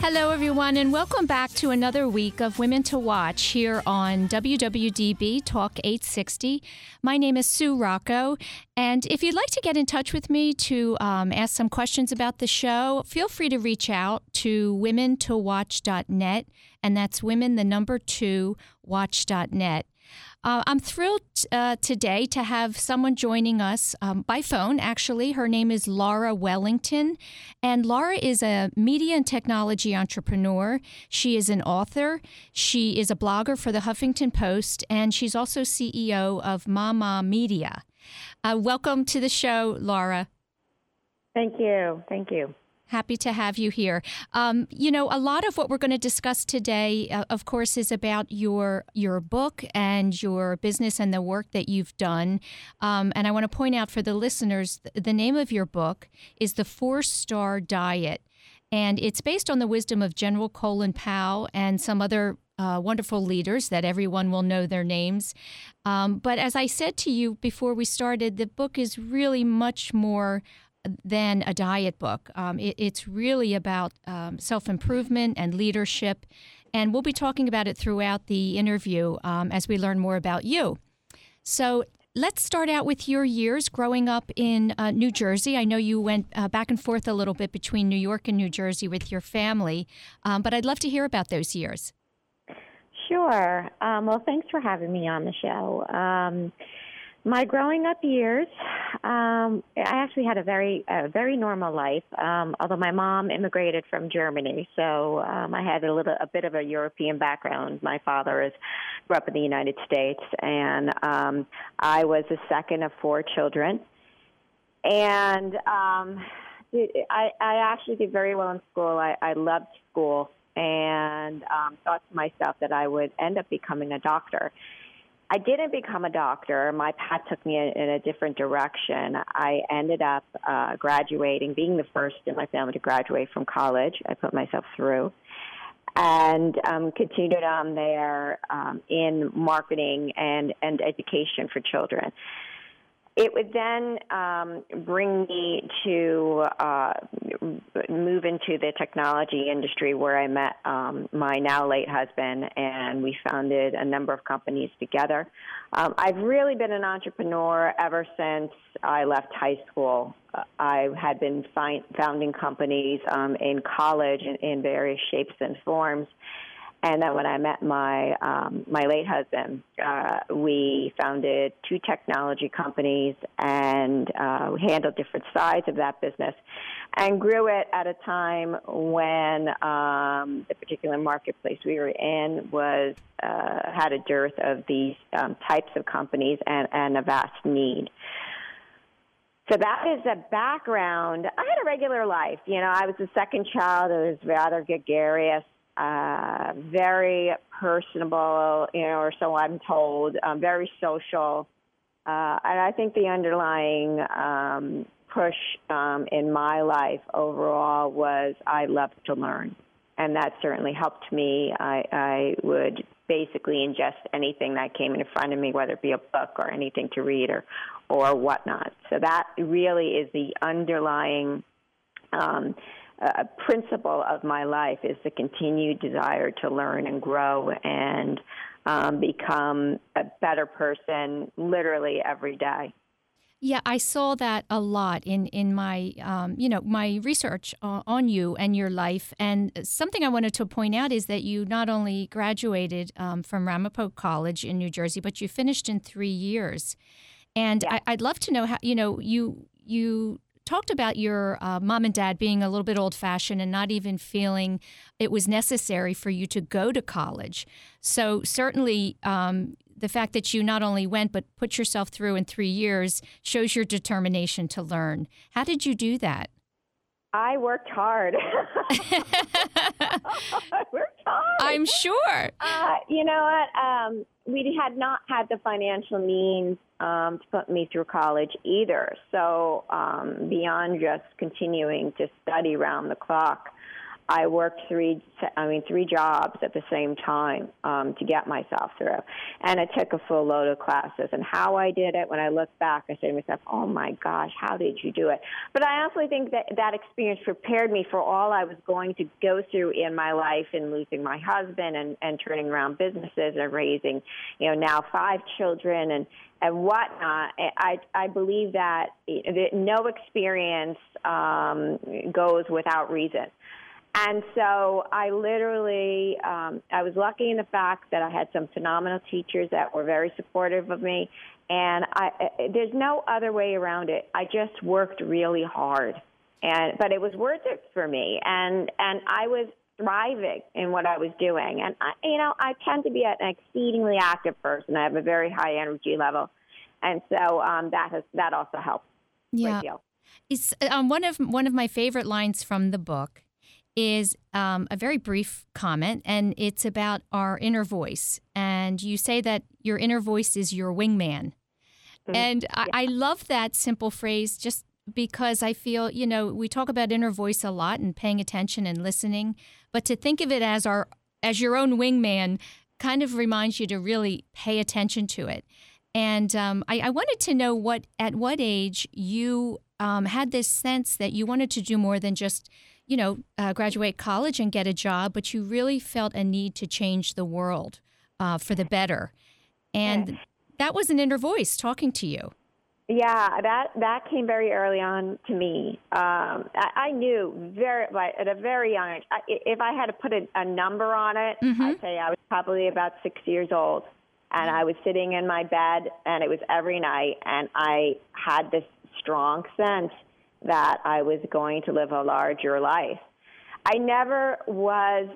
Hello, everyone, and welcome back to another week of Women to Watch here on WWDB Talk 860. My name is Sue Rocco, and if you'd like to get in touch with me to um, ask some questions about the show, feel free to reach out to women2watch.net, and that's women, the number two, watch.net. Uh, I'm thrilled uh, today to have someone joining us um, by phone, actually. Her name is Laura Wellington. And Laura is a media and technology entrepreneur. She is an author. She is a blogger for the Huffington Post. And she's also CEO of Mama Media. Uh, welcome to the show, Laura. Thank you. Thank you. Happy to have you here. Um, you know, a lot of what we're going to discuss today, uh, of course, is about your your book and your business and the work that you've done. Um, and I want to point out for the listeners, the name of your book is the Four Star Diet, and it's based on the wisdom of General Colin Powell and some other uh, wonderful leaders that everyone will know their names. Um, but as I said to you before we started, the book is really much more than a diet book. Um, it, it's really about um, self improvement and leadership. And we'll be talking about it throughout the interview um, as we learn more about you. So let's start out with your years growing up in uh, New Jersey. I know you went uh, back and forth a little bit between New York and New Jersey with your family, um, but I'd love to hear about those years. Sure. Um, well, thanks for having me on the show. Um, my growing up years, um, I actually had a very, a very normal life. Um, although my mom immigrated from Germany, so um, I had a little, a bit of a European background. My father is grew up in the United States, and um, I was the second of four children. And um, I, I actually did very well in school. I, I loved school, and um, thought to myself that I would end up becoming a doctor I didn't become a doctor. My path took me in, in a different direction. I ended up uh, graduating, being the first in my family to graduate from college. I put myself through and um, continued on there um, in marketing and, and education for children. It would then um, bring me to uh, move into the technology industry where I met um, my now late husband, and we founded a number of companies together. Um, I've really been an entrepreneur ever since I left high school. Uh, I had been find, founding companies um, in college in, in various shapes and forms and then when I met my um, my late husband, uh, we founded two technology companies and uh, we handled different sides of that business, and grew it at a time when um, the particular marketplace we were in was uh, had a dearth of these um, types of companies and, and a vast need. So that is a background. I had a regular life. You know, I was the second child. I was rather gregarious uh, very personable, you know, or so I'm told, um, very social. Uh, and I think the underlying um, push um, in my life overall was I love to learn. And that certainly helped me. I, I would basically ingest anything that came in front of me, whether it be a book or anything to read or, or whatnot. So that really is the underlying um, a principle of my life is the continued desire to learn and grow and um, become a better person literally every day. Yeah, I saw that a lot in in my um, you know my research on you and your life. And something I wanted to point out is that you not only graduated um, from Ramapo College in New Jersey, but you finished in three years. And yeah. I, would love to know how you know you you talked about your uh, mom and dad being a little bit old fashioned and not even feeling it was necessary for you to go to college. So, certainly, um, the fact that you not only went but put yourself through in three years shows your determination to learn. How did you do that? I worked hard. I worked college. I'm sure. Uh, you know what? Um, we had not had the financial means um, to put me through college either. So um, beyond just continuing to study round the clock, I worked three, I mean, three jobs at the same time um, to get myself through, and I took a full load of classes. And how I did it, when I look back, I say to myself, "Oh my gosh, how did you do it?" But I also think that that experience prepared me for all I was going to go through in my life, in losing my husband and and turning around businesses and raising, you know, now five children and and whatnot. I I believe that no experience um, goes without reason. And so I literally, um, I was lucky in the fact that I had some phenomenal teachers that were very supportive of me. And I, there's no other way around it. I just worked really hard, and but it was worth it for me. And and I was thriving in what I was doing. And I, you know, I tend to be an exceedingly active person. I have a very high energy level, and so um, that has that also helped. Yeah, it's um, one of one of my favorite lines from the book is um, a very brief comment, and it's about our inner voice. And you say that your inner voice is your wingman. Mm-hmm. And I, I love that simple phrase just because I feel, you know, we talk about inner voice a lot and paying attention and listening, but to think of it as our as your own wingman kind of reminds you to really pay attention to it. And um, I, I, wanted to know what at what age you um, had this sense that you wanted to do more than just you know, uh, graduate college and get a job, but you really felt a need to change the world uh, for the better. And that was an inner voice talking to you. Yeah, that that came very early on to me. Um, I, I knew very at a very young age. I, if I had to put a, a number on it, mm-hmm. I'd say I was probably about six years old, and I was sitting in my bed, and it was every night, and I had this strong sense that I was going to live a larger life. I never was,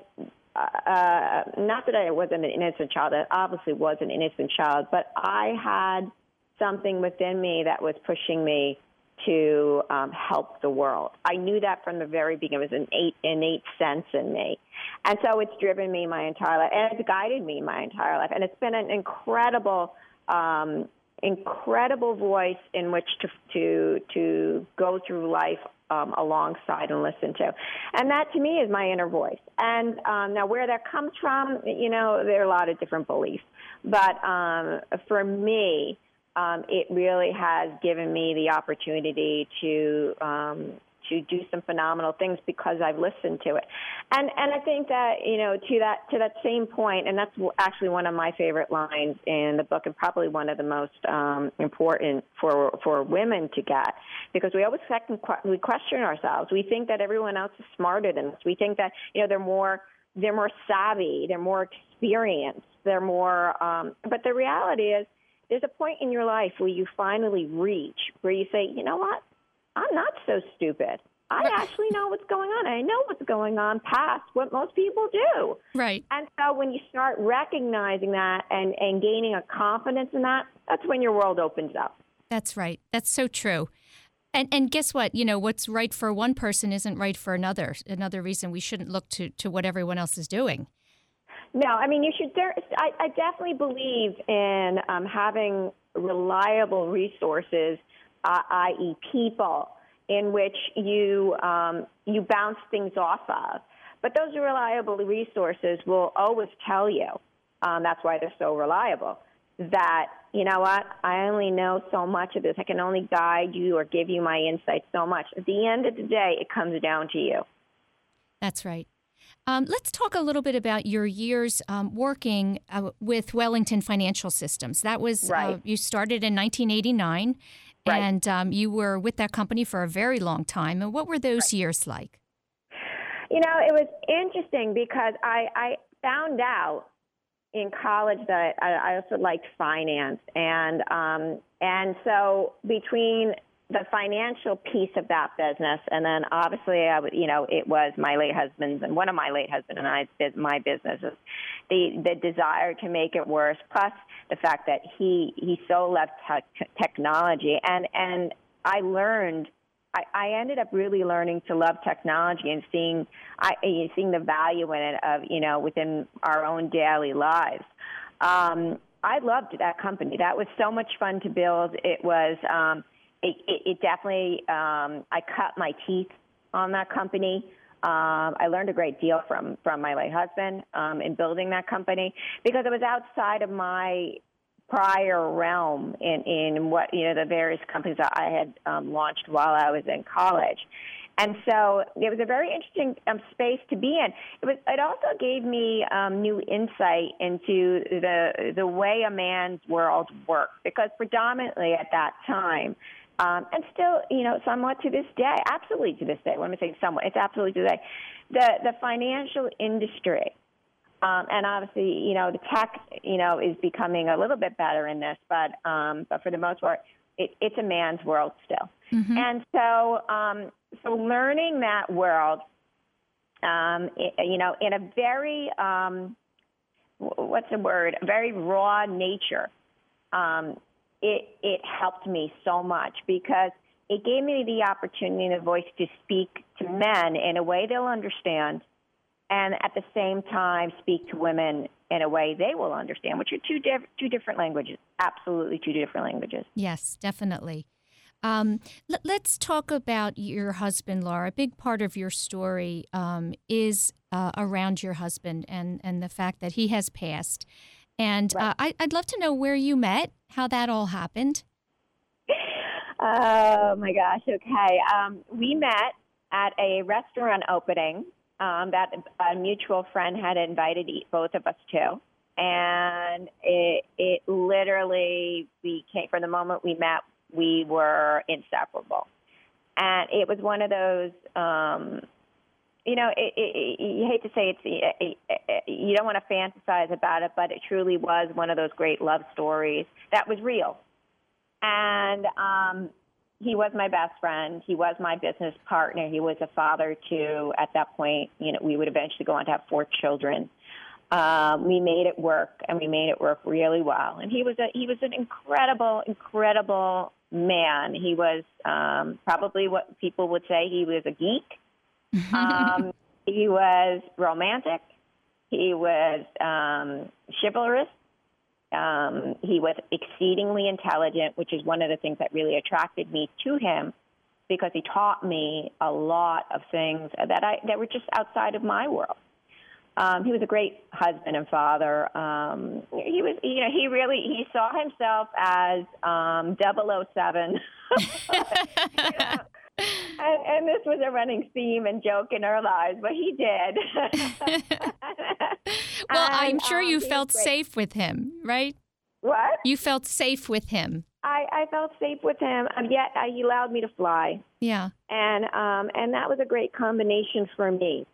uh, uh, not that I wasn't an innocent child, I obviously was an innocent child, but I had something within me that was pushing me to um, help the world. I knew that from the very beginning. It was an innate, innate sense in me. And so it's driven me my entire life, and it's guided me my entire life. And it's been an incredible um, incredible voice in which to to to go through life um, alongside and listen to, and that to me is my inner voice. And um, now, where that comes from, you know, there are a lot of different beliefs, but um, for me, um, it really has given me the opportunity to um, to do some phenomenal things because I've listened to it. And and I think that you know to that to that same point, and that's actually one of my favorite lines in the book, and probably one of the most um, important for for women to get, because we always second we question ourselves. We think that everyone else is smarter than us. We think that you know they're more they're more savvy, they're more experienced, they're more. Um, but the reality is, there's a point in your life where you finally reach where you say, you know what, I'm not so stupid. I actually know what's going on. I know what's going on past what most people do. Right. And so when you start recognizing that and, and gaining a confidence in that, that's when your world opens up. That's right. That's so true. And and guess what? You know, what's right for one person isn't right for another. Another reason we shouldn't look to, to what everyone else is doing. No, I mean, you should. I, I definitely believe in um, having reliable resources uh, i.e., people, in which you um, you bounce things off of. But those reliable resources will always tell you. Um, that's why they're so reliable. That you know what, I only know so much of this. I can only guide you or give you my insight so much. At the end of the day, it comes down to you. That's right. Um, let's talk a little bit about your years um, working uh, with Wellington Financial Systems. That was uh, right. uh, you started in 1989, Right. And um, you were with that company for a very long time. And what were those right. years like? You know, it was interesting because I, I found out in college that I, I also liked finance, and um, and so between the financial piece of that business, and then obviously, I would, you know, it was my late husband's and one of my late husband and I's my businesses, the the desire to make it worse, plus the fact that he he so loved te- technology, and and I learned I, I ended up really learning to love technology and seeing I seeing the value in it of you know within our own daily lives. Um, I loved that company. That was so much fun to build. It was um, it, it, it definitely um, I cut my teeth on that company. Um, I learned a great deal from from my late husband um, in building that company because it was outside of my prior realm in in what you know the various companies that I had um, launched while I was in college. And so it was a very interesting um, space to be in. It was. It also gave me um, new insight into the the way a man's world worked because predominantly at that time, um, and still, you know, somewhat to this day, absolutely to this day. When I'm saying somewhat, it's absolutely to this day. The the financial industry, um, and obviously, you know, the tech, you know, is becoming a little bit better in this, but um, but for the most part, it, it's a man's world still. Mm-hmm. And so, um, so learning that world, um, it, you know, in a very um, what's the word? A very raw nature. Um, it it helped me so much because it gave me the opportunity and the voice to speak to men in a way they'll understand, and at the same time speak to women in a way they will understand, which are two diff- two different languages, absolutely two different languages. Yes, definitely. Um, l- let's talk about your husband, Laura. A big part of your story um, is uh, around your husband and, and the fact that he has passed. And right. uh, I, would love to know where you met, how that all happened. Oh my gosh. Okay. Um, we met at a restaurant opening um, that a mutual friend had invited both of us to. And it, it literally became, from the moment we met, we were inseparable. And it was one of those um, you know, it, it, you hate to say it's you don't want to fantasize about it, but it truly was one of those great love stories that was real. And um, he was my best friend. He was my business partner. He was a father to. At that point, you know, we would eventually go on to have four children. Um, we made it work, and we made it work really well. And he was a he was an incredible, incredible man. He was um, probably what people would say he was a geek um, he was romantic. He was um, chivalrous. Um, he was exceedingly intelligent, which is one of the things that really attracted me to him because he taught me a lot of things that I that were just outside of my world. Um, he was a great husband and father. Um, he was, you know, he really he saw himself as um, 007. you know, and, and, this was a running theme and joke in our lives, but he did. well, and, I'm sure you um, felt safe with him, right? What? You felt safe with him. I, I felt safe with him, um, yet uh, he allowed me to fly. Yeah. And um, and that was a great combination for me.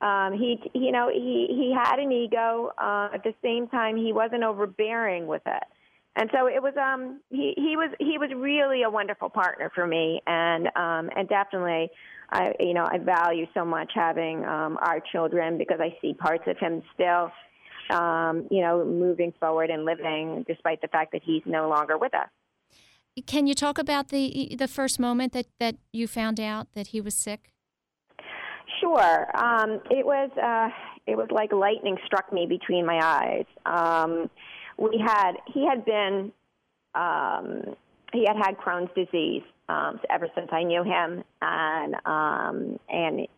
Um, he, you know, he he had an ego. Uh, at the same time, he wasn't overbearing with it and so it was um he he was he was really a wonderful partner for me and um and definitely I you know I value so much having um our children because I see parts of him still um you know moving forward and living despite the fact that he's no longer with us. Can you talk about the the first moment that that you found out that he was sick? Sure. Um it was uh it was like lightning struck me between my eyes. Um we had he had been um, he had had Crohn's disease um, ever since I knew him, and um, and it,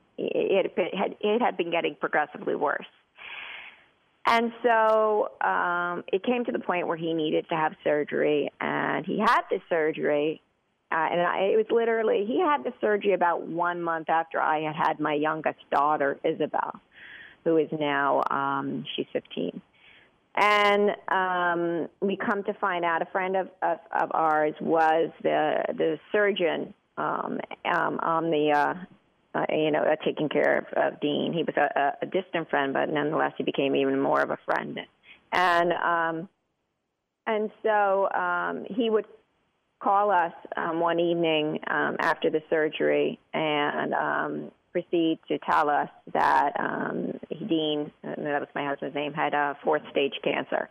it had it had been getting progressively worse. And so um, it came to the point where he needed to have surgery, and he had the surgery. Uh, and I, it was literally he had the surgery about one month after I had had my youngest daughter, Isabel, who is now um, she's 15. And um, we come to find out a friend of, of, of ours was the the surgeon um, um, on the uh, uh, you know uh, taking care of, of Dean. He was a, a distant friend, but nonetheless he became even more of a friend. And um, and so um, he would call us um, one evening um, after the surgery and um, proceed to tell us that um, Dean, that was my husband's name, had a fourth stage cancer.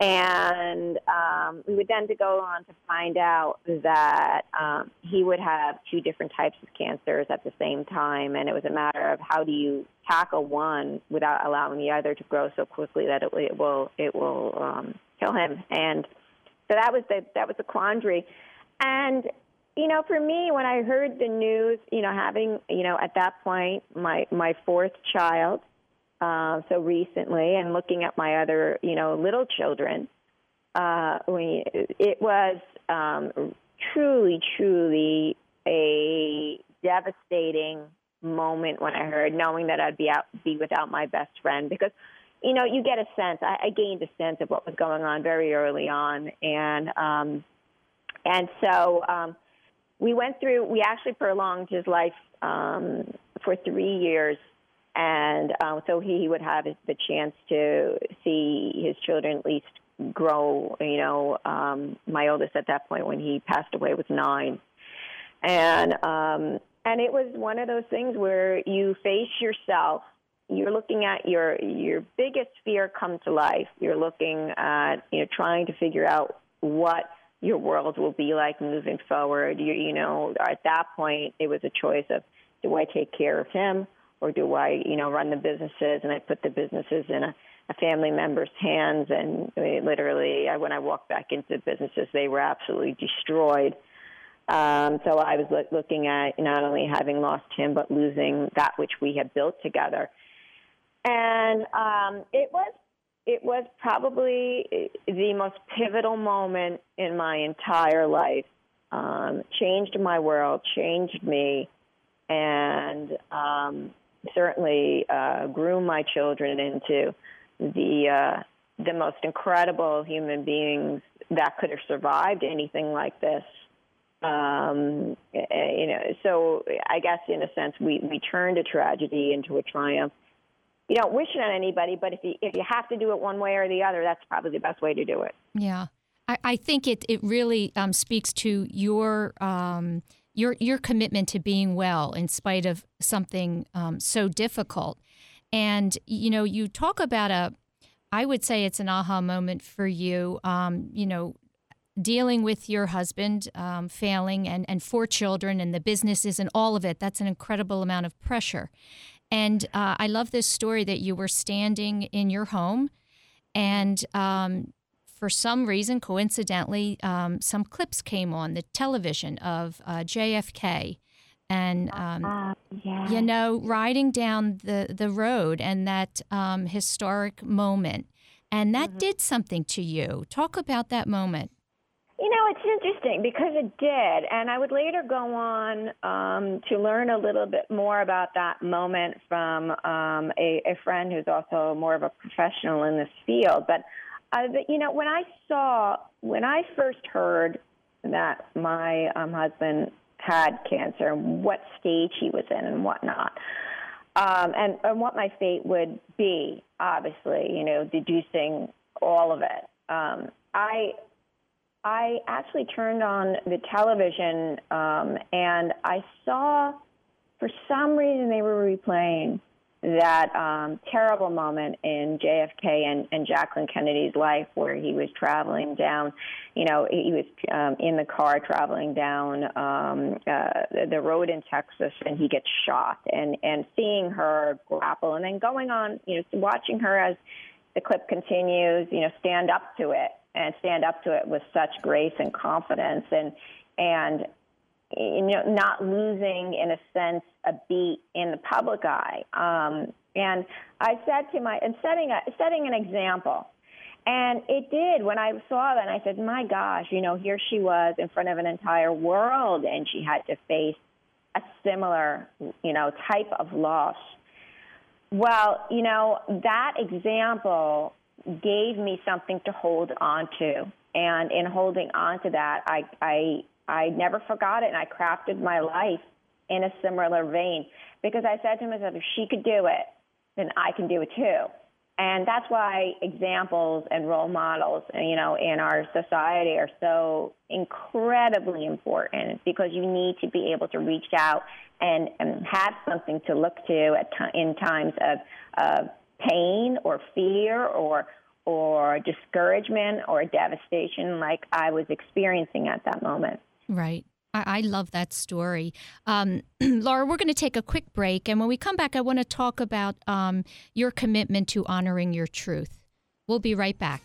And um, we would then to go on to find out that um, he would have two different types of cancers at the same time, and it was a matter of how do you tackle one without allowing the other to grow so quickly that it, it will it will um, kill him. And so that was the that was the quandary. And you know, for me, when I heard the news, you know, having you know at that point my my fourth child, uh, so recently, and looking at my other, you know, little children, uh, we, it was um, truly, truly a devastating moment when I heard, knowing that I'd be out, be without my best friend, because, you know, you get a sense. I, I gained a sense of what was going on very early on, and um, and so um, we went through. We actually prolonged his life um, for three years and um, so he would have the chance to see his children at least grow. You know, um, my oldest at that point when he passed away was nine, and um, and it was one of those things where you face yourself. You're looking at your your biggest fear come to life. You're looking at you know trying to figure out what your world will be like moving forward. You you know at that point it was a choice of do I take care of him or do I, you know, run the businesses and I put the businesses in a, a family member's hands and I mean, literally I, when I walked back into the businesses they were absolutely destroyed. Um, so I was look, looking at not only having lost him but losing that which we had built together. And um, it was it was probably the most pivotal moment in my entire life. Um, changed my world, changed me, and um, certainly uh, groom my children into the uh, the most incredible human beings that could have survived anything like this. Um, eh, you know, so I guess in a sense we we turned a tragedy into a triumph. You don't wish it on anybody, but if you if you have to do it one way or the other, that's probably the best way to do it. Yeah, I, I think it it really um, speaks to your. Um, your your commitment to being well in spite of something um, so difficult. And you know, you talk about a, I would say it's an aha moment for you. Um, you know, dealing with your husband um, failing and and four children and the businesses and all of it. That's an incredible amount of pressure. And uh, I love this story that you were standing in your home and um, for some reason, coincidentally, um, some clips came on the television of uh, JFK and um, uh, yeah. you know riding down the, the road and that um, historic moment and that mm-hmm. did something to you talk about that moment you know it's interesting because it did and i would later go on um, to learn a little bit more about that moment from um, a, a friend who's also more of a professional in this field but uh, you know, when I saw, when I first heard that my um, husband had cancer and what stage he was in and whatnot, um, and, and what my fate would be, obviously, you know, deducing all of it. Um, I I actually turned on the television um, and I saw, for some reason, they were replaying that um, terrible moment in JFK and, and Jacqueline Kennedy's life where he was traveling down, you know, he was um, in the car traveling down um, uh, the road in Texas and he gets shot. And, and seeing her grapple and then going on, you know, watching her as the clip continues, you know, stand up to it and stand up to it with such grace and confidence and, and you know, not losing, in a sense, a beat in the public eye. Um, and I said to my, and setting a, setting an example. And it did when I saw that. I said, "My gosh, you know, here she was in front of an entire world, and she had to face a similar, you know, type of loss." Well, you know, that example gave me something to hold on to, and in holding on to that, I, I I never forgot it, and I crafted my life in a similar vein because I said to myself, if she could do it, then I can do it too. And that's why examples and role models, you know, in our society are so incredibly important because you need to be able to reach out and, and have something to look to at t- in times of, of pain or fear or or discouragement or devastation like I was experiencing at that moment. Right. I, love that story. Um, Laura, we're going to take a quick break. And when we come back, I want to talk about um, your commitment to honoring your truth. We'll be right back.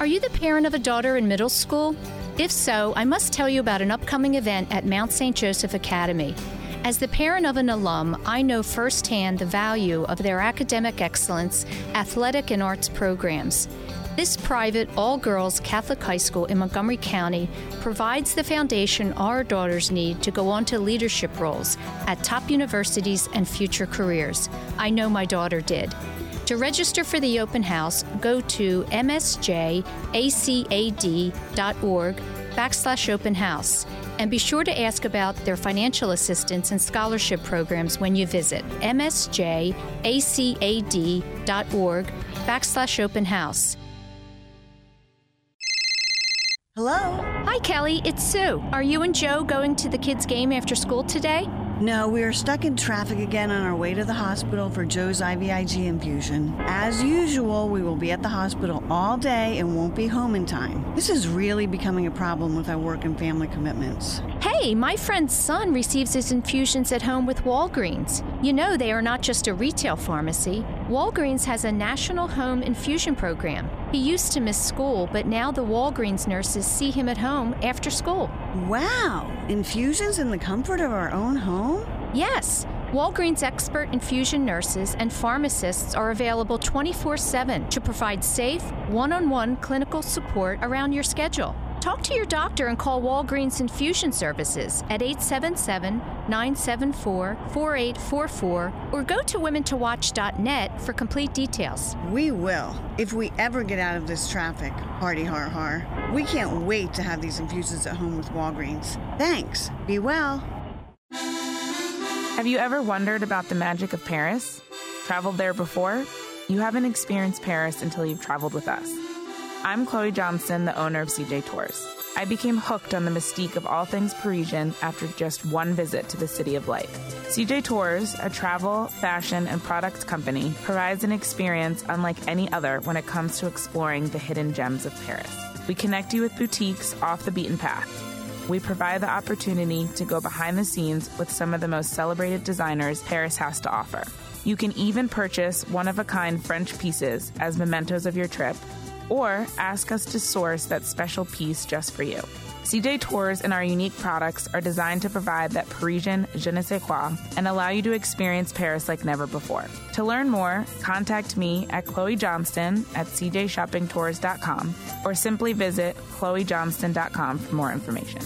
Are you the parent of a daughter in middle school? If so, I must tell you about an upcoming event at Mount St. Joseph Academy. As the parent of an alum, I know firsthand the value of their academic excellence, athletic, and arts programs. This private, all girls Catholic high school in Montgomery County provides the foundation our daughters need to go on to leadership roles at top universities and future careers. I know my daughter did. To register for the open house, go to msjacad.org backslash open house. And be sure to ask about their financial assistance and scholarship programs when you visit msjacad.org backslash open house. Hello? Hi, Kelly. It's Sue. Are you and Joe going to the kids' game after school today? No, we are stuck in traffic again on our way to the hospital for Joe's IVIG infusion. As usual, we will be at the hospital all day and won't be home in time. This is really becoming a problem with our work and family commitments. Hey, my friend's son receives his infusions at home with Walgreens. You know, they are not just a retail pharmacy. Walgreens has a national home infusion program. He used to miss school, but now the Walgreens nurses see him at home after school. Wow! Infusions in the comfort of our own home? Yes. Walgreens expert infusion nurses and pharmacists are available 24 7 to provide safe, one on one clinical support around your schedule. Talk to your doctor and call Walgreens Infusion Services at 877 974 4844 or go to women2watch.net for complete details. We will, if we ever get out of this traffic. Hardy har har. We can't wait to have these infusions at home with Walgreens. Thanks. Be well. Have you ever wondered about the magic of Paris? Traveled there before? You haven't experienced Paris until you've traveled with us. I'm Chloe Johnson, the owner of CJ Tours. I became hooked on the mystique of all things Parisian after just one visit to the City of Light. CJ Tours, a travel, fashion, and product company, provides an experience unlike any other when it comes to exploring the hidden gems of Paris. We connect you with boutiques off the beaten path. We provide the opportunity to go behind the scenes with some of the most celebrated designers Paris has to offer. You can even purchase one of a kind French pieces as mementos of your trip or ask us to source that special piece just for you. CJ Tours and our unique products are designed to provide that Parisian je ne sais quoi and allow you to experience Paris like never before. To learn more, contact me at Chloe Johnston at cjshoppingtours.com or simply visit chloejohnston.com for more information.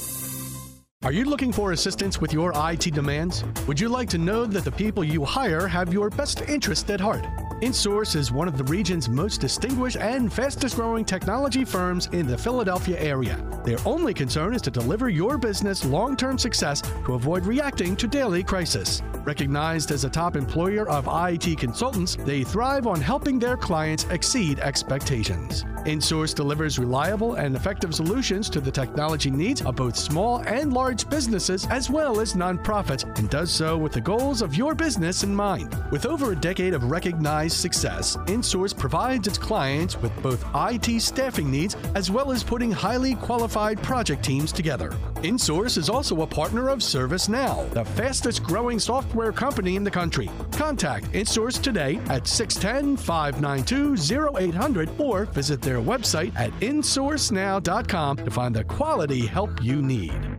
Are you looking for assistance with your IT demands? Would you like to know that the people you hire have your best interest at heart? InSource is one of the region's most distinguished and fastest growing technology firms in the Philadelphia area. Their only concern is to deliver your business long term success to avoid reacting to daily crisis. Recognized as a top employer of IT consultants, they thrive on helping their clients exceed expectations. InSource delivers reliable and effective solutions to the technology needs of both small and large businesses as well as nonprofits and does so with the goals of your business in mind. With over a decade of recognized success, InSource provides its clients with both IT staffing needs as well as putting highly qualified project teams together. InSource is also a partner of ServiceNow, the fastest growing software company in the country. Contact InSource today at 610 592 0800 or visit their website at insourcenow.com to find the quality help you need.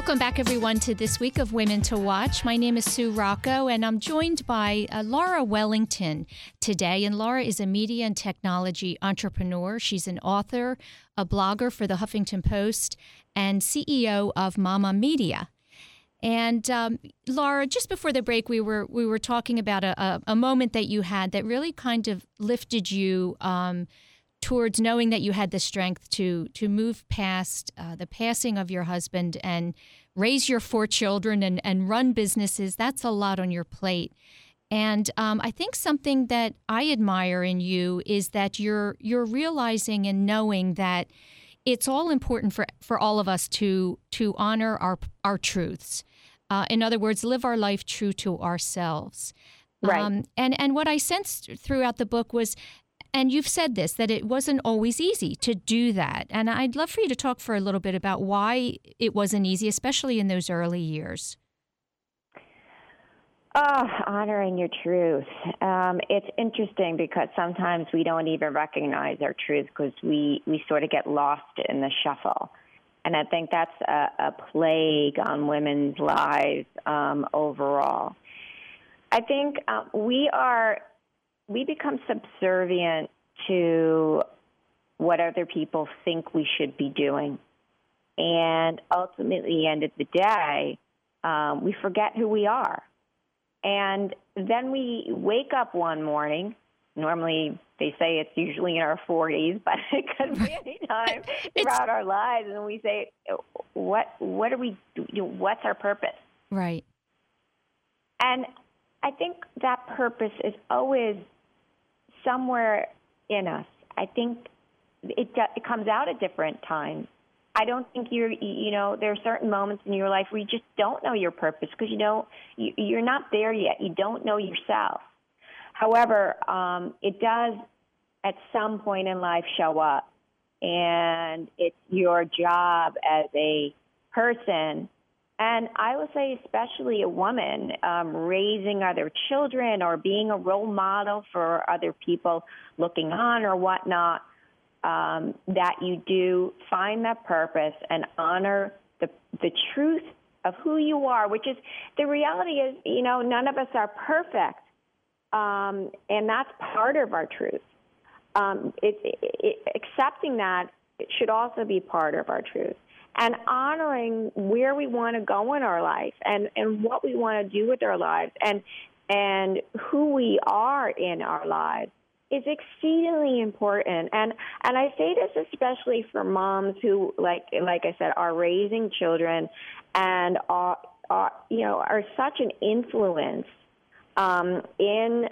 Welcome back, everyone, to this week of Women to Watch. My name is Sue Rocco, and I'm joined by uh, Laura Wellington today. And Laura is a media and technology entrepreneur. She's an author, a blogger for the Huffington Post, and CEO of Mama Media. And um, Laura, just before the break, we were we were talking about a, a, a moment that you had that really kind of lifted you. Um, towards knowing that you had the strength to to move past uh, the passing of your husband and raise your four children and, and run businesses that's a lot on your plate and um, I think something that I admire in you is that you're you're realizing and knowing that it's all important for, for all of us to to honor our our truths. Uh, in other words, live our life true to ourselves. Right. Um, and and what I sensed throughout the book was and you've said this that it wasn't always easy to do that. And I'd love for you to talk for a little bit about why it wasn't easy, especially in those early years. Oh, honoring your truth. Um, it's interesting because sometimes we don't even recognize our truth because we, we sort of get lost in the shuffle. And I think that's a, a plague on women's lives um, overall. I think uh, we are we become subservient to what other people think we should be doing. And ultimately, at the end of the day, um, we forget who we are. And then we wake up one morning. Normally, they say it's usually in our 40s, but it could be any time throughout our lives. And we say, "What? What are we? What's our purpose?" Right. And I think that purpose is always somewhere in us. I think it it comes out at different times. I don't think you're you know there are certain moments in your life where you just don't know your purpose because you know you, you're not there yet. You don't know yourself. However, um, it does at some point in life show up, and it's your job as a person and I would say, especially a woman um, raising other children or being a role model for other people looking on or whatnot, um, that you do find that purpose and honor the the truth of who you are, which is the reality is, you know, none of us are perfect, um, and that's part of our truth. Um, it, it, accepting that should also be part of our truth and honoring where we want to go in our life and, and what we want to do with our lives and and who we are in our lives is exceedingly important. And and I say this especially for moms who like like I said are raising children and are, are you know are such an influence um, in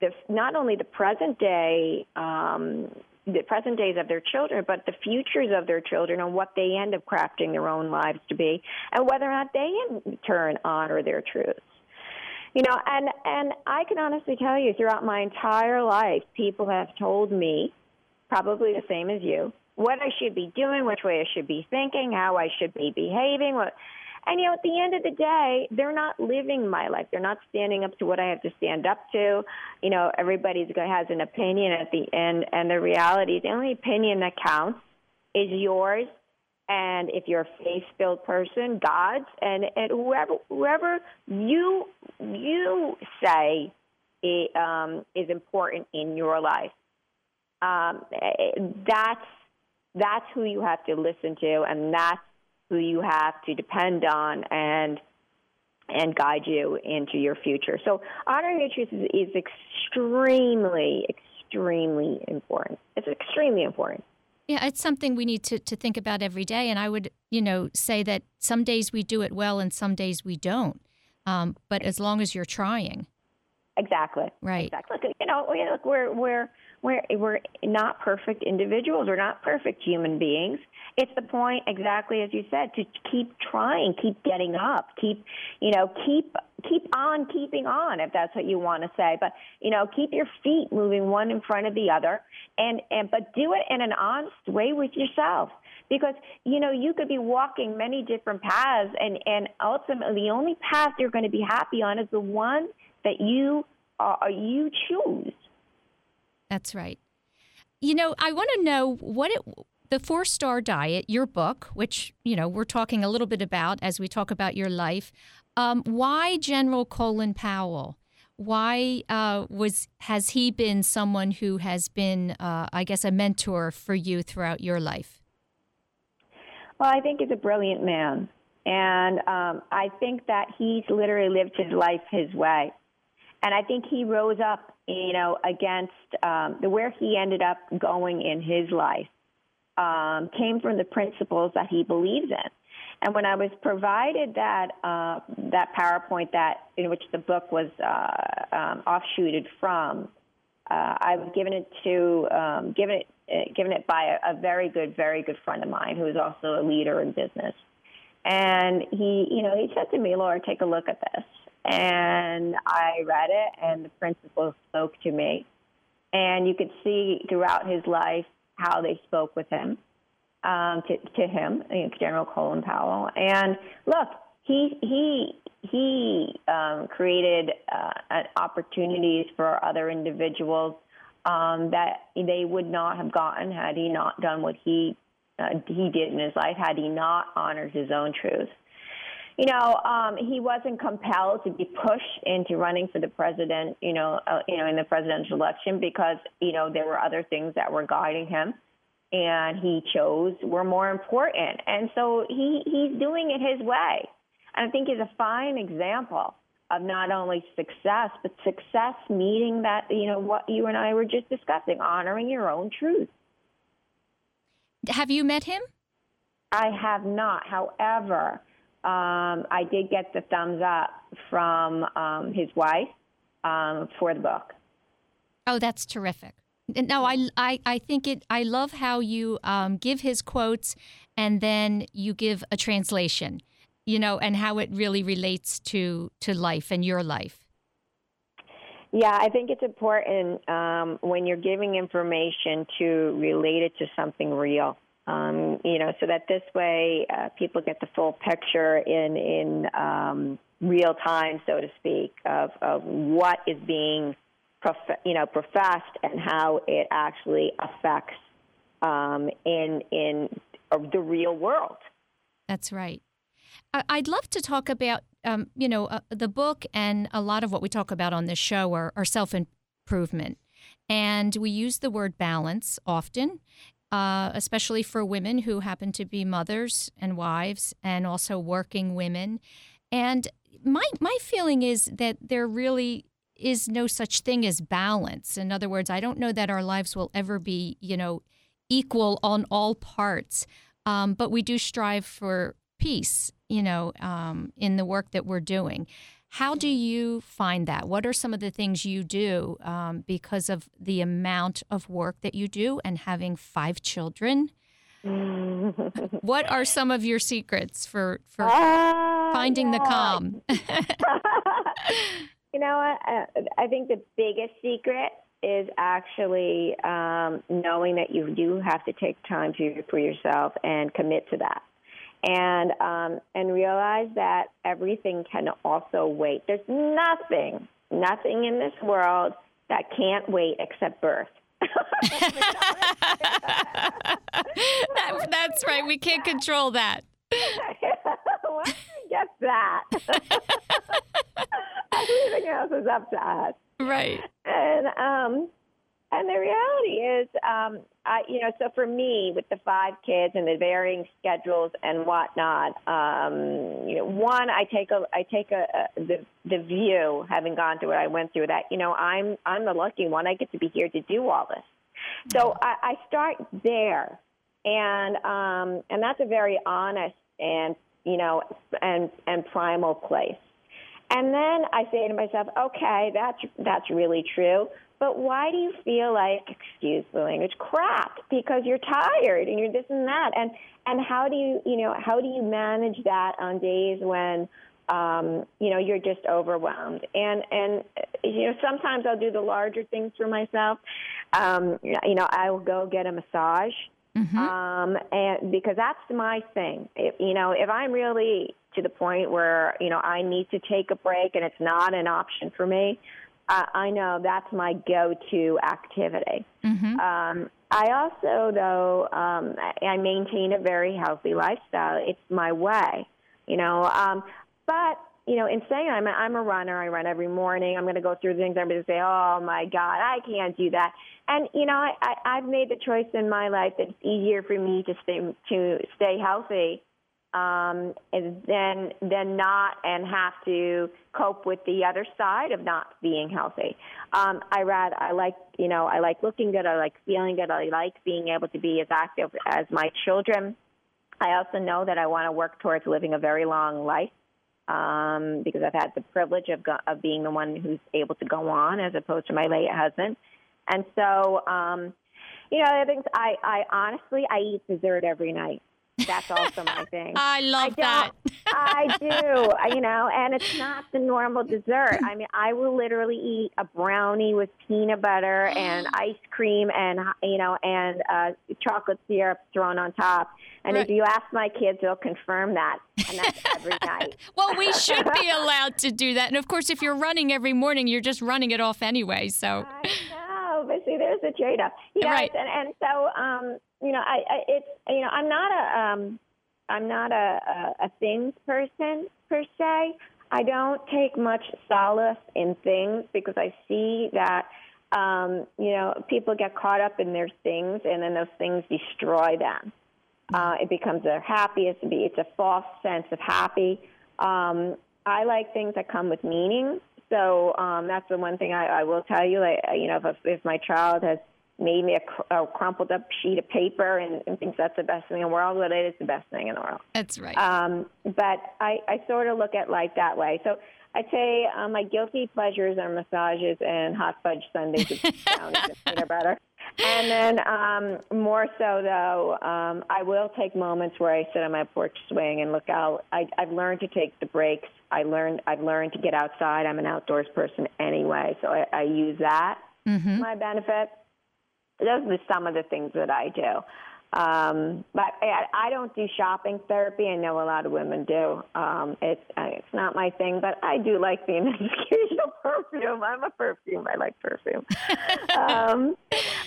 the not only the present day um, the present days of their children, but the futures of their children and what they end up crafting their own lives to be, and whether or not they in turn honor their truths. You know, and and I can honestly tell you, throughout my entire life, people have told me, probably the same as you, what I should be doing, which way I should be thinking, how I should be behaving, what and you know, at the end of the day, they're not living my life. They're not standing up to what I have to stand up to. You know, everybody's has an opinion at the end, and the reality, the only opinion that counts is yours. And if you're a faith-filled person, God's, and, and whoever whoever you you say it, um, is important in your life, um, that's that's who you have to listen to, and that's who you have to depend on and and guide you into your future. So honoring your truth is, is extremely, extremely important. It's extremely important. Yeah, it's something we need to, to think about every day. And I would, you know, say that some days we do it well and some days we don't. Um, but as long as you're trying. Exactly. Right. Exactly. You know, look, we're we're we're we're not perfect individuals. We're not perfect human beings. It's the point exactly as you said to keep trying, keep getting up, keep you know keep keep on keeping on if that's what you want to say. But you know keep your feet moving one in front of the other, and and but do it in an honest way with yourself because you know you could be walking many different paths and and ultimately the only path you're going to be happy on is the one that you are you choose that's right you know i want to know what it the four star diet your book which you know we're talking a little bit about as we talk about your life um, why general colin powell why uh, was has he been someone who has been uh, i guess a mentor for you throughout your life well, I think he's a brilliant man. And um, I think that he's literally lived his life his way. And I think he rose up, you know, against um, the where he ended up going in his life um, came from the principles that he believes in. And when I was provided that uh, that PowerPoint that in which the book was uh, um, offshooted from, uh, I was given it to um, given it uh, given it by a, a very good, very good friend of mine who is also a leader in business. And he, you know, he said to me, Laura, take a look at this. And I read it, and the principle spoke to me. And you could see throughout his life how they spoke with him, um, to, to him, General Colin Powell. And look, he he he um, created uh, opportunities for other individuals um, that they would not have gotten had he not done what he uh, he did in his life, had he not honored his own truth. You know, um, he wasn't compelled to be pushed into running for the president. You know, uh, you know, in the presidential election because you know there were other things that were guiding him, and he chose were more important. And so he he's doing it his way. And I think he's a fine example of not only success, but success meeting that, you know, what you and I were just discussing, honoring your own truth. Have you met him? I have not. However, um, I did get the thumbs up from um, his wife um, for the book. Oh, that's terrific. No, I, I, I think it. I love how you um, give his quotes, and then you give a translation you know, and how it really relates to to life and your life. Yeah, I think it's important um, when you're giving information to relate it to something real. Um, you know, so that this way uh, people get the full picture in in um, real time, so to speak, of, of what is being, prof- you know, professed and how it actually affects um, in in uh, the real world. That's right. I'd love to talk about, um, you know, uh, the book and a lot of what we talk about on this show are, are self improvement. And we use the word balance often, uh, especially for women who happen to be mothers and wives and also working women. And my, my feeling is that there really is no such thing as balance. In other words, I don't know that our lives will ever be, you know, equal on all parts. Um, but we do strive for peace, you know, um, in the work that we're doing. How do you find that? What are some of the things you do um, because of the amount of work that you do and having five children? what are some of your secrets for for uh, finding yeah. the calm? you know what? Uh, I think the biggest secret is actually um, knowing that you do have to take time to, for yourself and commit to that and um, and realize that everything can also wait. There's nothing, nothing in this world that can't wait except birth. that, that's right. We can't control that. well, get that. Everything else is up to us. Right. And um, and the reality is, um, I, you know, so for me, with the five kids and the varying schedules and whatnot, um, you know, one, I take a, I take a, a the the view, having gone through what I went through, that you know, I'm I'm the lucky one. I get to be here to do all this. So I, I start there, and um, and that's a very honest and you know and and primal place. And then I say to myself, okay, that's that's really true. But why do you feel like, excuse the language, crap? Because you're tired and you're this and that. And and how do you, you know, how do you manage that on days when um, you know, you're just overwhelmed. And and you know, sometimes I'll do the larger things for myself. Um, you know, I will go get a massage. Mm-hmm. Um, and because that's my thing. If, you know, if I'm really to the point where you know I need to take a break and it's not an option for me, uh, I know that's my go-to activity. Mm-hmm. Um, I also, though, um, I maintain a very healthy lifestyle. It's my way, you know. Um, but you know, in saying I'm a, I'm a runner, I run every morning. I'm going to go through things. I'm going to say, "Oh my God, I can't do that." And you know, I, I I've made the choice in my life that it's easier for me to stay to stay healthy um, and then then not and have to cope with the other side of not being healthy. Um, I read I like you know I like looking good. I like feeling good. I like being able to be as active as my children. I also know that I want to work towards living a very long life um, because I've had the privilege of, go- of being the one who's able to go on as opposed to my late husband. And so, um, you know, I think I, I honestly, I eat dessert every night. That's also my thing. I love I that. I do, you know, and it's not the normal dessert. I mean, I will literally eat a brownie with peanut butter and ice cream and you know and uh, chocolate syrup thrown on top. And right. if you ask my kids, they'll confirm that, and that's every night. well, we should be allowed to do that. And of course, if you're running every morning, you're just running it off anyway. So. I know, but see, there's a trade-off. You know, right. and, and so um, you know, I, I it's you know, I'm not a um, I'm not a, a, a things person per se. I don't take much solace in things because I see that um, you know people get caught up in their things and then those things destroy them. Uh, it becomes their happiest. It's a false sense of happy. Um, I like things that come with meaning. So um, that's the one thing I, I will tell you. Like, you know, if, if my child has made me a, cr- a crumpled up sheet of paper and, and thinks that's the best thing in the world, but it is the best thing in the world. That's right. Um, but I, I sort of look at life that way. So I'd say um, my guilty pleasures are massages and hot fudge sundaes with brownies and peanut butter. And then um, more so though, um, I will take moments where I sit on my porch swing and look out. I, I've learned to take the breaks. I learned I've learned to get outside. I'm an outdoors person anyway, so I, I use that mm-hmm. my benefit those are some of the things that I do. Um, but I, I don't do shopping therapy. I know a lot of women do. Um, it's uh, it's not my thing, but I do like the occasional perfume. I'm a perfume. I like perfume. um,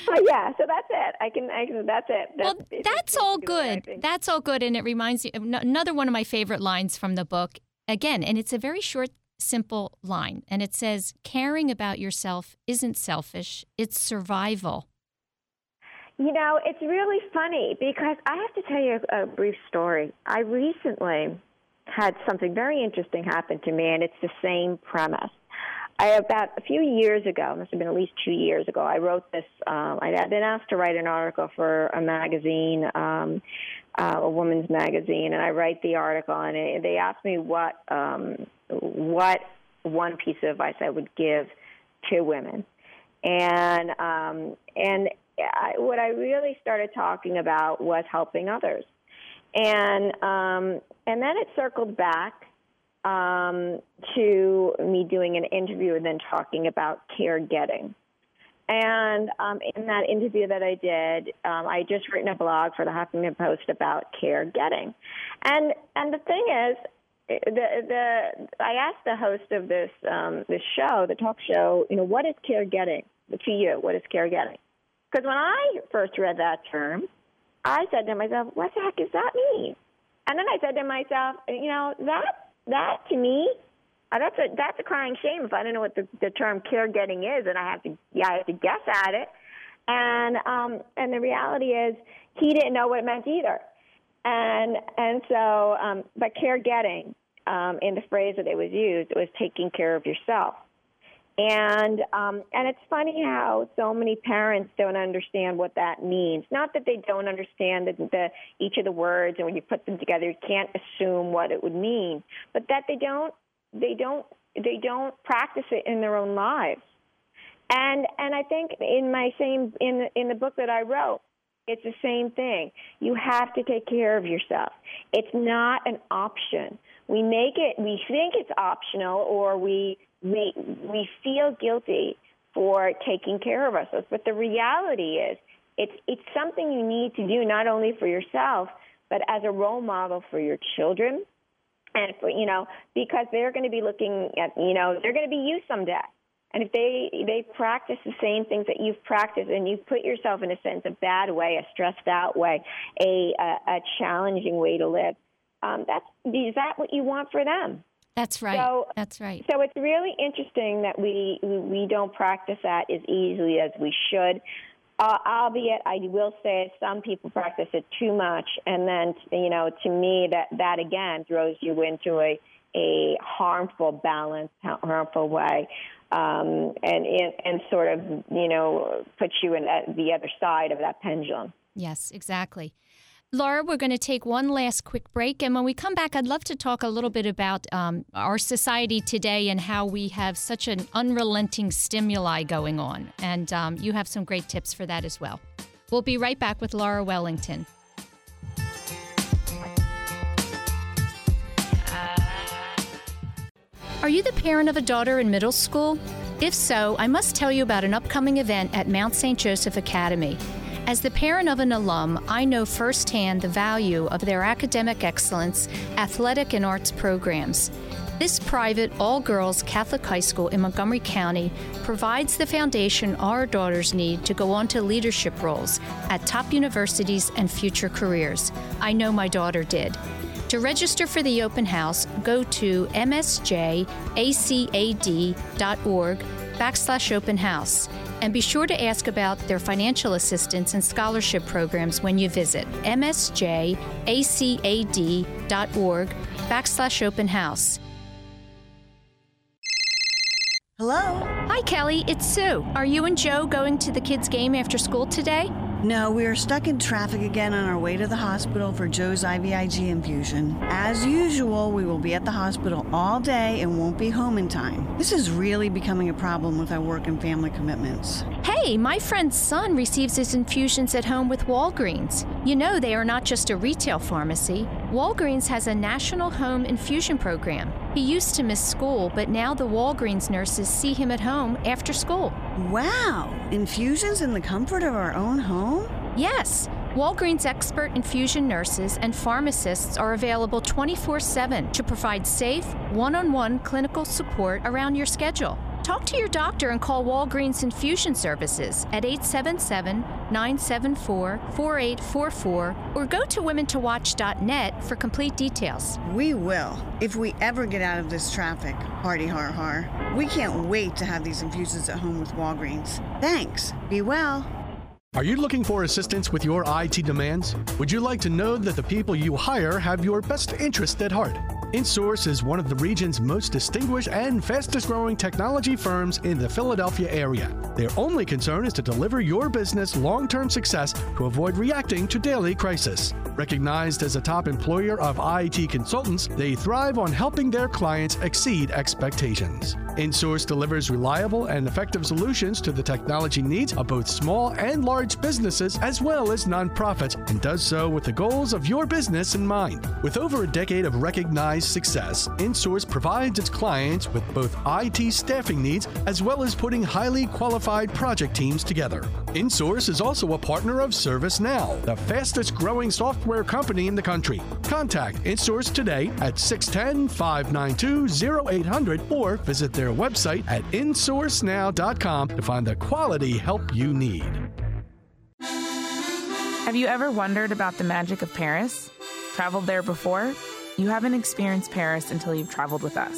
but yeah, so that's it. I can. I can. That's it. That's, well, that's all good. That's all good, and it reminds me another one of my favorite lines from the book. Again, and it's a very short simple line, and it says, "Caring about yourself isn't selfish; it's survival." You know, it's really funny because I have to tell you a, a brief story. I recently had something very interesting happen to me, and it's the same premise. I about a few years ago, must have been at least two years ago, I wrote this. Um, I had been asked to write an article for a magazine, um, uh, a woman's magazine, and I write the article, and it, they asked me what um, what one piece of advice I would give to women, and um, and I, what I really started talking about was helping others, and um, and then it circled back um, to me doing an interview and then talking about care getting. And um, in that interview that I did, um, I just written a blog for the Huffington Post about care getting, and and the thing is, the the I asked the host of this um, this show, the talk show, you know, what is care getting to you? What is care getting? Because when I first read that term, I said to myself, "What the heck does that mean?" And then I said to myself, "You know that that to me, uh, that's a that's a crying shame if I don't know what the, the term care getting is, and I have to yeah I have to guess at it." And um, and the reality is, he didn't know what it meant either. And and so, um, but care getting um, in the phrase that it was used, it was taking care of yourself. And um, and it's funny how so many parents don't understand what that means. Not that they don't understand the, the each of the words, and when you put them together, you can't assume what it would mean, but that they don't they don't they don't practice it in their own lives. And and I think in my same in in the book that I wrote, it's the same thing. You have to take care of yourself. It's not an option. We make it we think it's optional or we we we feel guilty for taking care of ourselves. But the reality is it's it's something you need to do not only for yourself, but as a role model for your children and for you know, because they're going to be looking at you know, they're going to be you someday. And if they they practice the same things that you've practiced, and you put yourself in a sense a bad way, a stressed out way, a a, a challenging way to live, um, that's is that what you want for them? That's right. So, that's right. So it's really interesting that we we don't practice that as easily as we should. Uh, albeit, I will say some people practice it too much, and then you know, to me, that that again throws you into a a harmful balance, harmful way um, and and sort of you know puts you in the other side of that pendulum. Yes, exactly. Laura, we're going to take one last quick break. And when we come back, I'd love to talk a little bit about um, our society today and how we have such an unrelenting stimuli going on. And um, you have some great tips for that as well. We'll be right back with Laura Wellington. Are you the parent of a daughter in middle school? If so, I must tell you about an upcoming event at Mount St. Joseph Academy. As the parent of an alum, I know firsthand the value of their academic excellence, athletic, and arts programs. This private, all girls Catholic high school in Montgomery County provides the foundation our daughters need to go on to leadership roles at top universities and future careers. I know my daughter did. To register for the open house, go to msjacad.org backslash open house. And be sure to ask about their financial assistance and scholarship programs when you visit msjacad.org backslash open house. Hello? Hi, Kelly. It's Sue. Are you and Joe going to the kids' game after school today? No, we are stuck in traffic again on our way to the hospital for Joe's IVIG infusion. As usual, we will be at the hospital all day and won't be home in time. This is really becoming a problem with our work and family commitments. Hey, my friend's son receives his infusions at home with Walgreens. You know, they are not just a retail pharmacy. Walgreens has a national home infusion program. He used to miss school, but now the Walgreens nurses see him at home after school. Wow! Infusions in the comfort of our own home? Yes. Walgreens expert infusion nurses and pharmacists are available 24 7 to provide safe, one on one clinical support around your schedule. Talk to your doctor and call Walgreens Infusion Services at 877 974 4844 or go to women2watch.net for complete details. We will, if we ever get out of this traffic. Hardy har har. We can't wait to have these infusions at home with Walgreens. Thanks. Be well. Are you looking for assistance with your IT demands? Would you like to know that the people you hire have your best interest at heart? InSource is one of the region's most distinguished and fastest growing technology firms in the Philadelphia area. Their only concern is to deliver your business long term success to avoid reacting to daily crisis. Recognized as a top employer of IT consultants, they thrive on helping their clients exceed expectations. InSource delivers reliable and effective solutions to the technology needs of both small and large businesses as well as nonprofits and does so with the goals of your business in mind. With over a decade of recognized success, InSource provides its clients with both IT staffing needs as well as putting highly qualified project teams together. InSource is also a partner of ServiceNow, the fastest growing software company in the country. Contact InSource today at 610 592 0800 or visit their website at insourcenow.com to find the quality help you need. Have you ever wondered about the magic of Paris? Traveled there before? You haven't experienced Paris until you've traveled with us.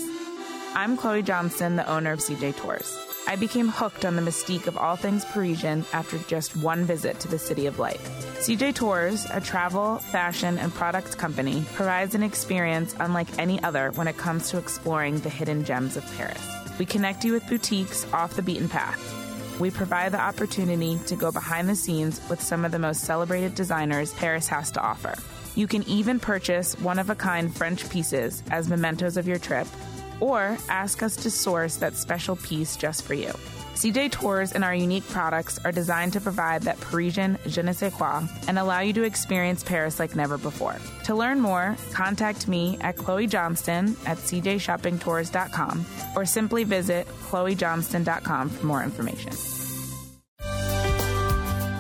I'm Chloe Johnston, the owner of CJ Tours. I became hooked on the mystique of all things Parisian after just one visit to the City of Light. CJ Tours, a travel, fashion, and products company, provides an experience unlike any other when it comes to exploring the hidden gems of Paris. We connect you with boutiques off the beaten path. We provide the opportunity to go behind the scenes with some of the most celebrated designers Paris has to offer. You can even purchase one of a kind French pieces as mementos of your trip or ask us to source that special piece just for you. CJ Tours and our unique products are designed to provide that Parisian je ne sais quoi and allow you to experience Paris like never before. To learn more, contact me at Chloe Johnston at cjshoppingtours.com or simply visit chloejohnston.com for more information.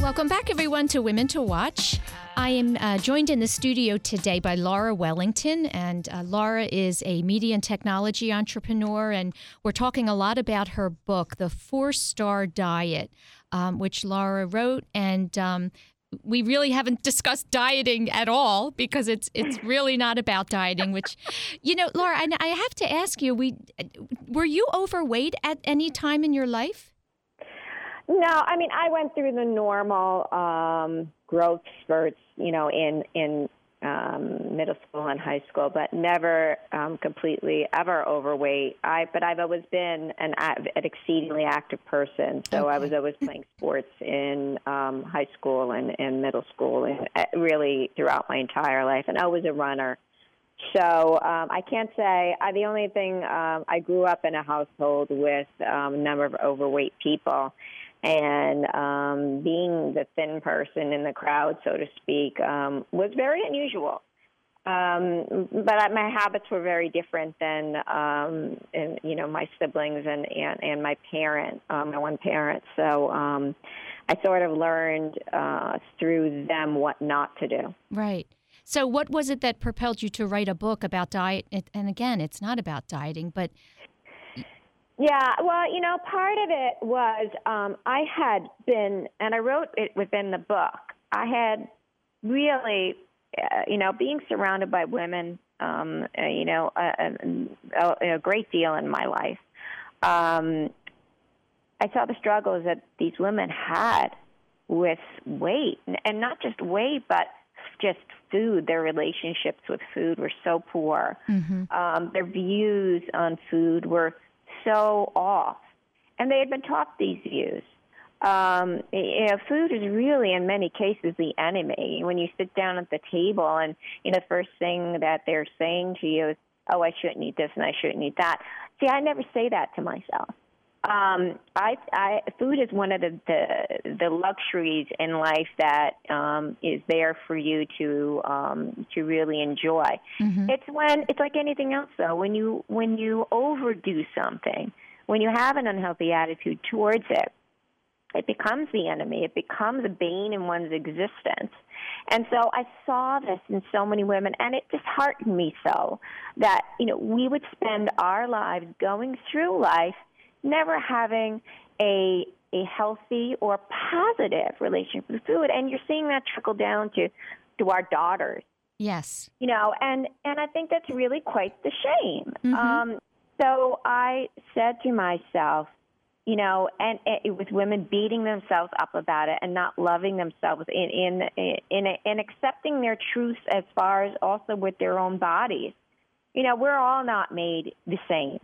Welcome back, everyone, to Women to Watch. I am uh, joined in the studio today by Laura Wellington, and uh, Laura is a media and technology entrepreneur, and we're talking a lot about her book, The Four Star Diet, um, which Laura wrote, and um, we really haven't discussed dieting at all because it's it's really not about dieting. Which, you know, Laura, I, I have to ask you, we were you overweight at any time in your life? No, I mean I went through the normal um, growth spurts, you know, in in um, middle school and high school, but never um, completely ever overweight. I but I've always been an, an exceedingly active person, so okay. I was always playing sports in um, high school and, and middle school, and uh, really throughout my entire life, and I was a runner. So um, I can't say. I, the only thing um, I grew up in a household with um, a number of overweight people, and um, being the thin person in the crowd, so to speak, um, was very unusual. Um, but my habits were very different than, um, and, you know, my siblings and and, and my parent, um, my one parent. So um, I sort of learned uh, through them what not to do. Right. So, what was it that propelled you to write a book about diet? And again, it's not about dieting, but yeah, well, you know, part of it was um, I had been, and I wrote it within the book. I had really, uh, you know, being surrounded by women, um, uh, you know, a, a, a great deal in my life. Um, I saw the struggles that these women had with weight, and not just weight, but just food. Their relationships with food were so poor. Mm-hmm. Um, their views on food were so off. And they had been taught these views. Um, you know, food is really, in many cases, the enemy. When you sit down at the table, and you know, the first thing that they're saying to you is, "Oh, I shouldn't eat this and I shouldn't eat that." See, I never say that to myself. Um, I, I, food is one of the, the the luxuries in life that um, is there for you to um, to really enjoy. Mm-hmm. It's when it's like anything else, though. When you when you overdo something, when you have an unhealthy attitude towards it, it becomes the enemy. It becomes a bane in one's existence. And so I saw this in so many women, and it disheartened me so that you know we would spend our lives going through life never having a a healthy or positive relationship with food. And you're seeing that trickle down to to our daughters. Yes. You know and and i think that's really quite the shame. Mm-hmm. um so i said to myself you know and it was women beating themselves up about it and not loving themselves in in in in accepting their truths as far as also with their own bodies. You know we're all not made the same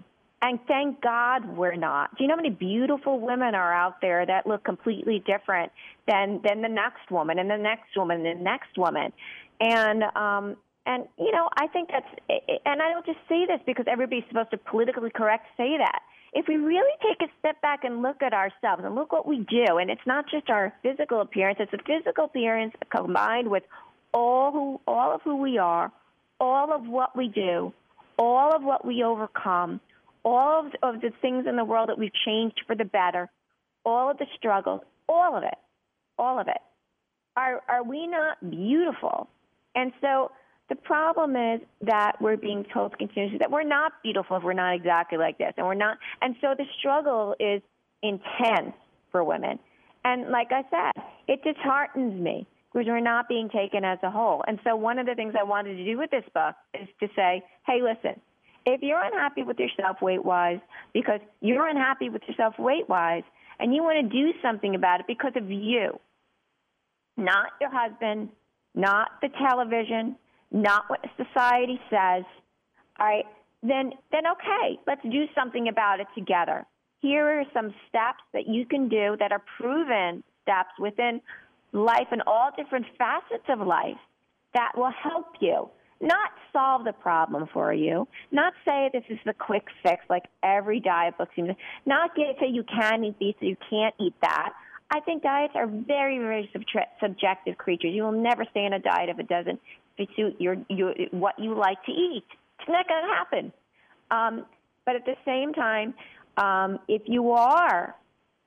and thank God we're not. Do you know how many beautiful women are out there that look completely different than than the next woman and the next woman and the next woman? And um and you know, I think that's and I don't just say this because everybody's supposed to politically correct say that. If we really take a step back and look at ourselves and look what we do, and it's not just our physical appearance, it's a physical appearance combined with all who all of who we are, all of what we do, all of what we overcome, all of, the things in the world that we've changed for the better, all of the struggles, all of it, all of it, are, are we not beautiful? And so the problem is that we're being told continuously that we're not beautiful if we're not exactly like this, and we're not. And so the struggle is intense for women. And like I said, it disheartens me because we're not being taken as a whole. And so one of the things I wanted to do with this book is to say, hey, listen, if you're unhappy with yourself weight wise because you're unhappy with yourself weight wise and you want to do something about it because of you, not your husband, not the television, not what society says, all right, then then okay, let's do something about it together. Here are some steps that you can do that are proven steps within life and all different facets of life that will help you. Not solve the problem for you. Not say this is the quick fix like every diet book seems to. Not get, say you can eat these so you can't eat that. I think diets are very, very subjective creatures. You will never stay on a diet if it doesn't suit your, your what you like to eat. It's not going to happen. Um, but at the same time, um, if you are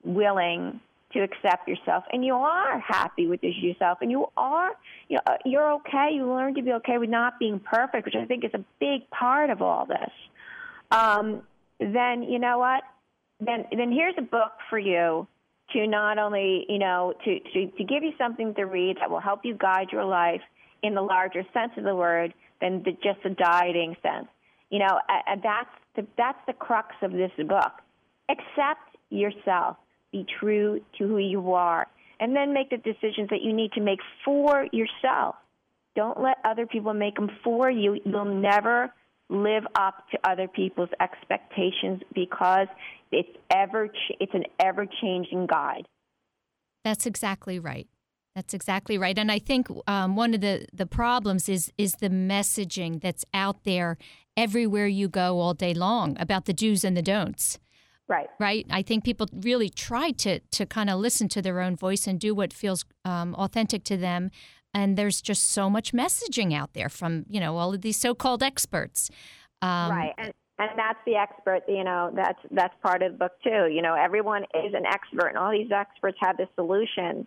willing to accept yourself and you are happy with yourself and you are you know, you're okay you learn to be okay with not being perfect which i think is a big part of all this um, then you know what then then here's a book for you to not only, you know, to, to, to give you something to read that will help you guide your life in the larger sense of the word than the, just the dieting sense. You know, and that's the, that's the crux of this book. Accept yourself. Be true to who you are. And then make the decisions that you need to make for yourself. Don't let other people make them for you. You'll never live up to other people's expectations because it's ever it's an ever changing guide. That's exactly right. That's exactly right. And I think um, one of the, the problems is is the messaging that's out there everywhere you go all day long about the do's and the don'ts. Right. Right. I think people really try to to kind of listen to their own voice and do what feels um, authentic to them. And there's just so much messaging out there from you know all of these so-called experts. Um, right. And and that's the expert you know that's that's part of the book too you know everyone is an expert and all these experts have the solutions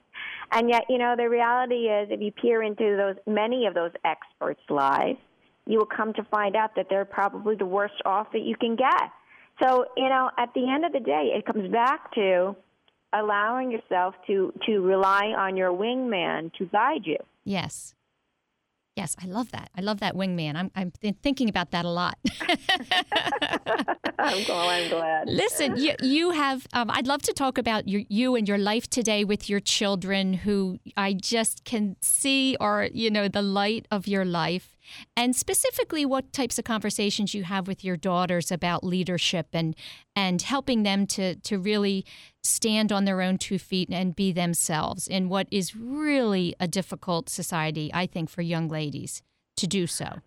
and yet you know the reality is if you peer into those many of those experts lives you will come to find out that they're probably the worst off that you can get so you know at the end of the day it comes back to allowing yourself to to rely on your wingman to guide you yes Yes, I love that. I love that wingman. I'm I'm thinking about that a lot. I'm glad. I'm glad. Listen, you you have. Um, I'd love to talk about your you and your life today with your children, who I just can see are you know the light of your life and specifically what types of conversations you have with your daughters about leadership and and helping them to to really stand on their own two feet and be themselves in what is really a difficult society, I think, for young ladies to do so.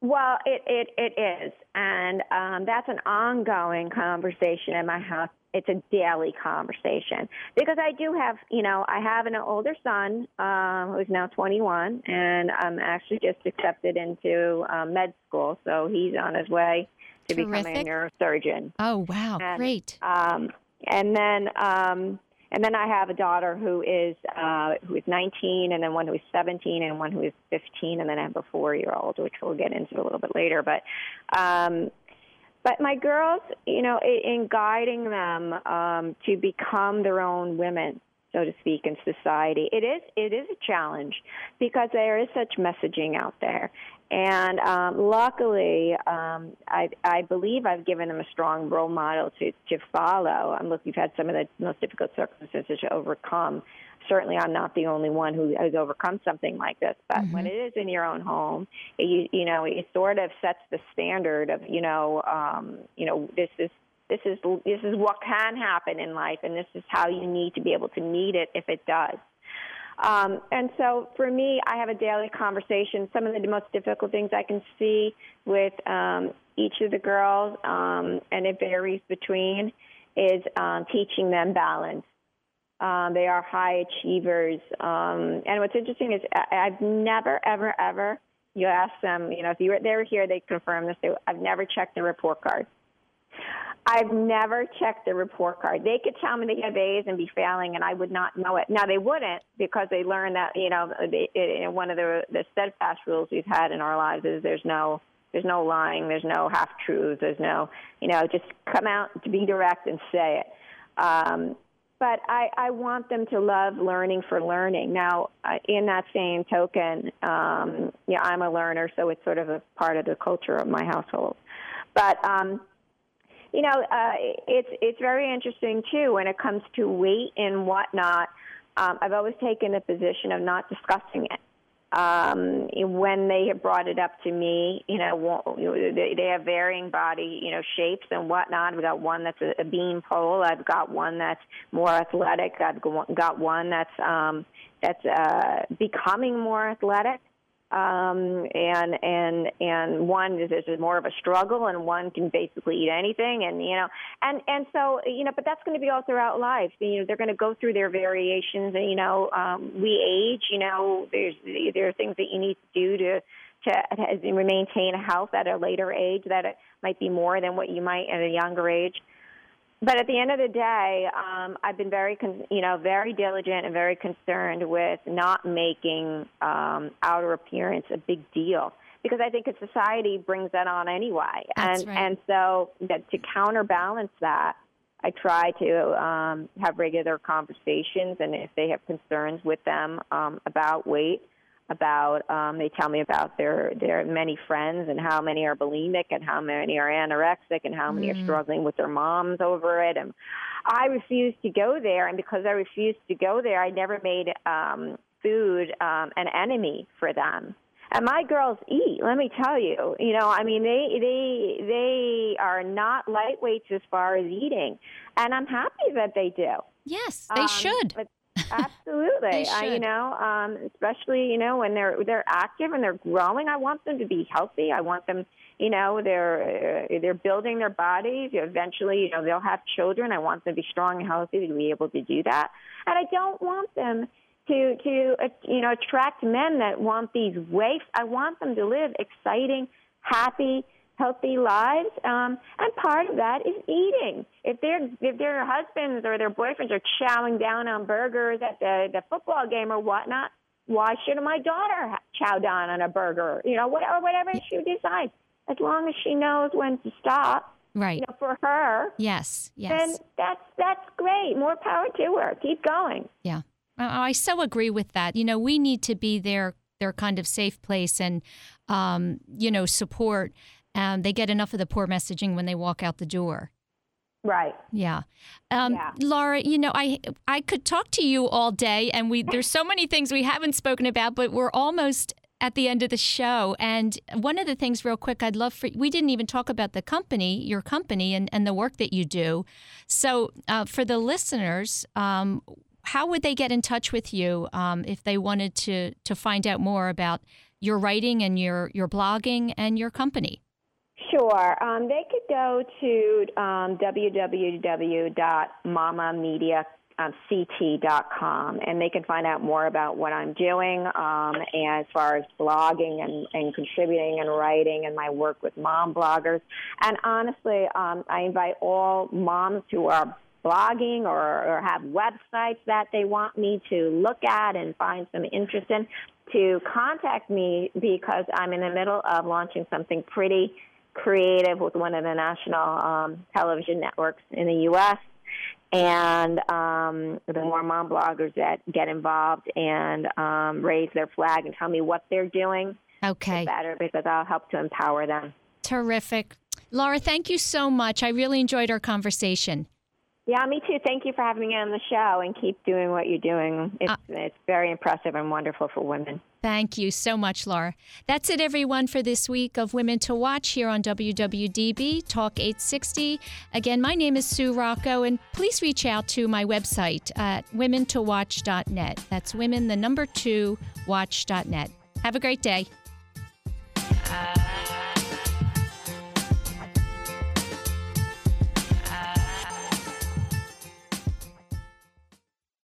Well, it it, it is, and um, that's an ongoing conversation in my house it's a daily conversation because I do have, you know, I have an older son um, who's now 21, and I'm actually just accepted into um, med school, so he's on his way to Terrific. becoming a neurosurgeon. Oh wow, and, great! Um, and then, um, and then I have a daughter who is uh, who is 19, and then one who is 17, and one who is 15, and then I have a four-year-old, which we'll get into a little bit later. But um, but my girls, you know, in guiding them um, to become their own women, so to speak, in society, it is it is a challenge because there is such messaging out there. And um, luckily, um, I, I believe I've given them a strong role model to, to follow. I'm look, we've had some of the most difficult circumstances to overcome certainly I'm not the only one who has overcome something like this. But mm-hmm. when it is in your own home, it, you you know it sort of sets the standard of you know um, you know this is this is this is what can happen in life, and this is how you need to be able to meet it if it does. Um, and so for me, I have a daily conversation. Some of the most difficult things I can see with um, each of the girls, um, and it varies between, is um, teaching them balance. Um, they are high achievers. Um, and what's interesting is I, I've never, ever, ever You ask them, you know, if you were, they were here, they confirm this. They, I've never checked the report card. I've never checked the report card. They could tell me they have A's and be failing, and I would not know it. Now they wouldn't because they learned that you know they, it, one of the the steadfast rules we've had in our lives is there's no there's no lying, there's no half truths, there's no you know just come out to be direct and say it. Um, but I, I want them to love learning for learning. Now, in that same token, um, yeah, I'm a learner, so it's sort of a part of the culture of my household. But um, you know, uh, it's it's very interesting too when it comes to weight and whatnot. Um, I've always taken the position of not discussing it. Um, when they have brought it up to me, you know, they, have varying body, you know, shapes and whatnot. I've got one that's a, bean pole. I've got one that's more athletic. I've got one that's um, that's uh, becoming more athletic um, and and and one is, is more of a struggle, and one can basically eat anything, and you know, and and so you know, but that's going to be all throughout life. You know, they're going to go through their variations, and you know, um, we age. You know, there's there are things that you need to do to to, maintain health at a later age that it might be more than what you might at a younger age but at the end of the day, um, I've been very, con- you know, very diligent and very concerned with not making um, outer appearance a big deal because I think society brings that on anyway, That's and right. and so that to counterbalance that, I try to um, have regular conversations, and if they have concerns with them um, about weight, about um, they tell me about their their many friends and how many are bulimic and how many are anorexic and how many Mm. are struggling with their moms over it. And I refused to go there. And because I refused to go there I never made um food um an enemy for them. And my girls eat let me tell you. You know I mean they they they are not lightweights as far as eating. And I'm happy that they do. Yes, they um, should. But absolutely, I, you know, um, especially you know when they're they're active and they're growing. I want them to be healthy. I want them, you know, they're uh, they're building their bodies. Eventually, you know, they'll have children. I want them to be strong and healthy to be able to do that. And I don't want them to to uh, you know attract men that want these waifs. I want them to live exciting, happy healthy lives. Um, and part of that is eating. If their if their husbands or their boyfriends are chowing down on burgers at the the football game or whatnot, why shouldn't my daughter chow down on a burger? You know, whatever whatever she decides, as long as she knows when to stop. Right. You know, for her, Yes. Yes. Then that's that's great. More power to her. Keep going. Yeah. I I so agree with that. You know, we need to be their their kind of safe place and um, you know, support. Um, they get enough of the poor messaging when they walk out the door. Right. Yeah. Um, Yeah. Laura, you know, I I could talk to you all day and we there's so many things we haven't spoken about, but we're almost at the end of the show. And one of the things real quick I'd love for we didn't even talk about the company, your company and, and the work that you do. So uh, for the listeners, um, how would they get in touch with you um, if they wanted to to find out more about your writing and your your blogging and your company? Sure. Um, they could go to um, www.mamamediact.com and they can find out more about what I'm doing um, as far as blogging and, and contributing and writing and my work with mom bloggers. And honestly, um, I invite all moms who are blogging or, or have websites that they want me to look at and find some interest in to contact me because I'm in the middle of launching something pretty creative with one of the national um, television networks in the U.S. And um, the more mom bloggers that get involved and um, raise their flag and tell me what they're doing, Okay. the better because I'll help to empower them. Terrific. Laura, thank you so much. I really enjoyed our conversation. Yeah, me too. Thank you for having me on the show and keep doing what you're doing. It's, Uh, it's very impressive and wonderful for women. Thank you so much, Laura. That's it, everyone, for this week of Women to Watch here on WWDB Talk 860. Again, my name is Sue Rocco, and please reach out to my website at women2watch.net. That's women, the number two, watch.net. Have a great day. Uh,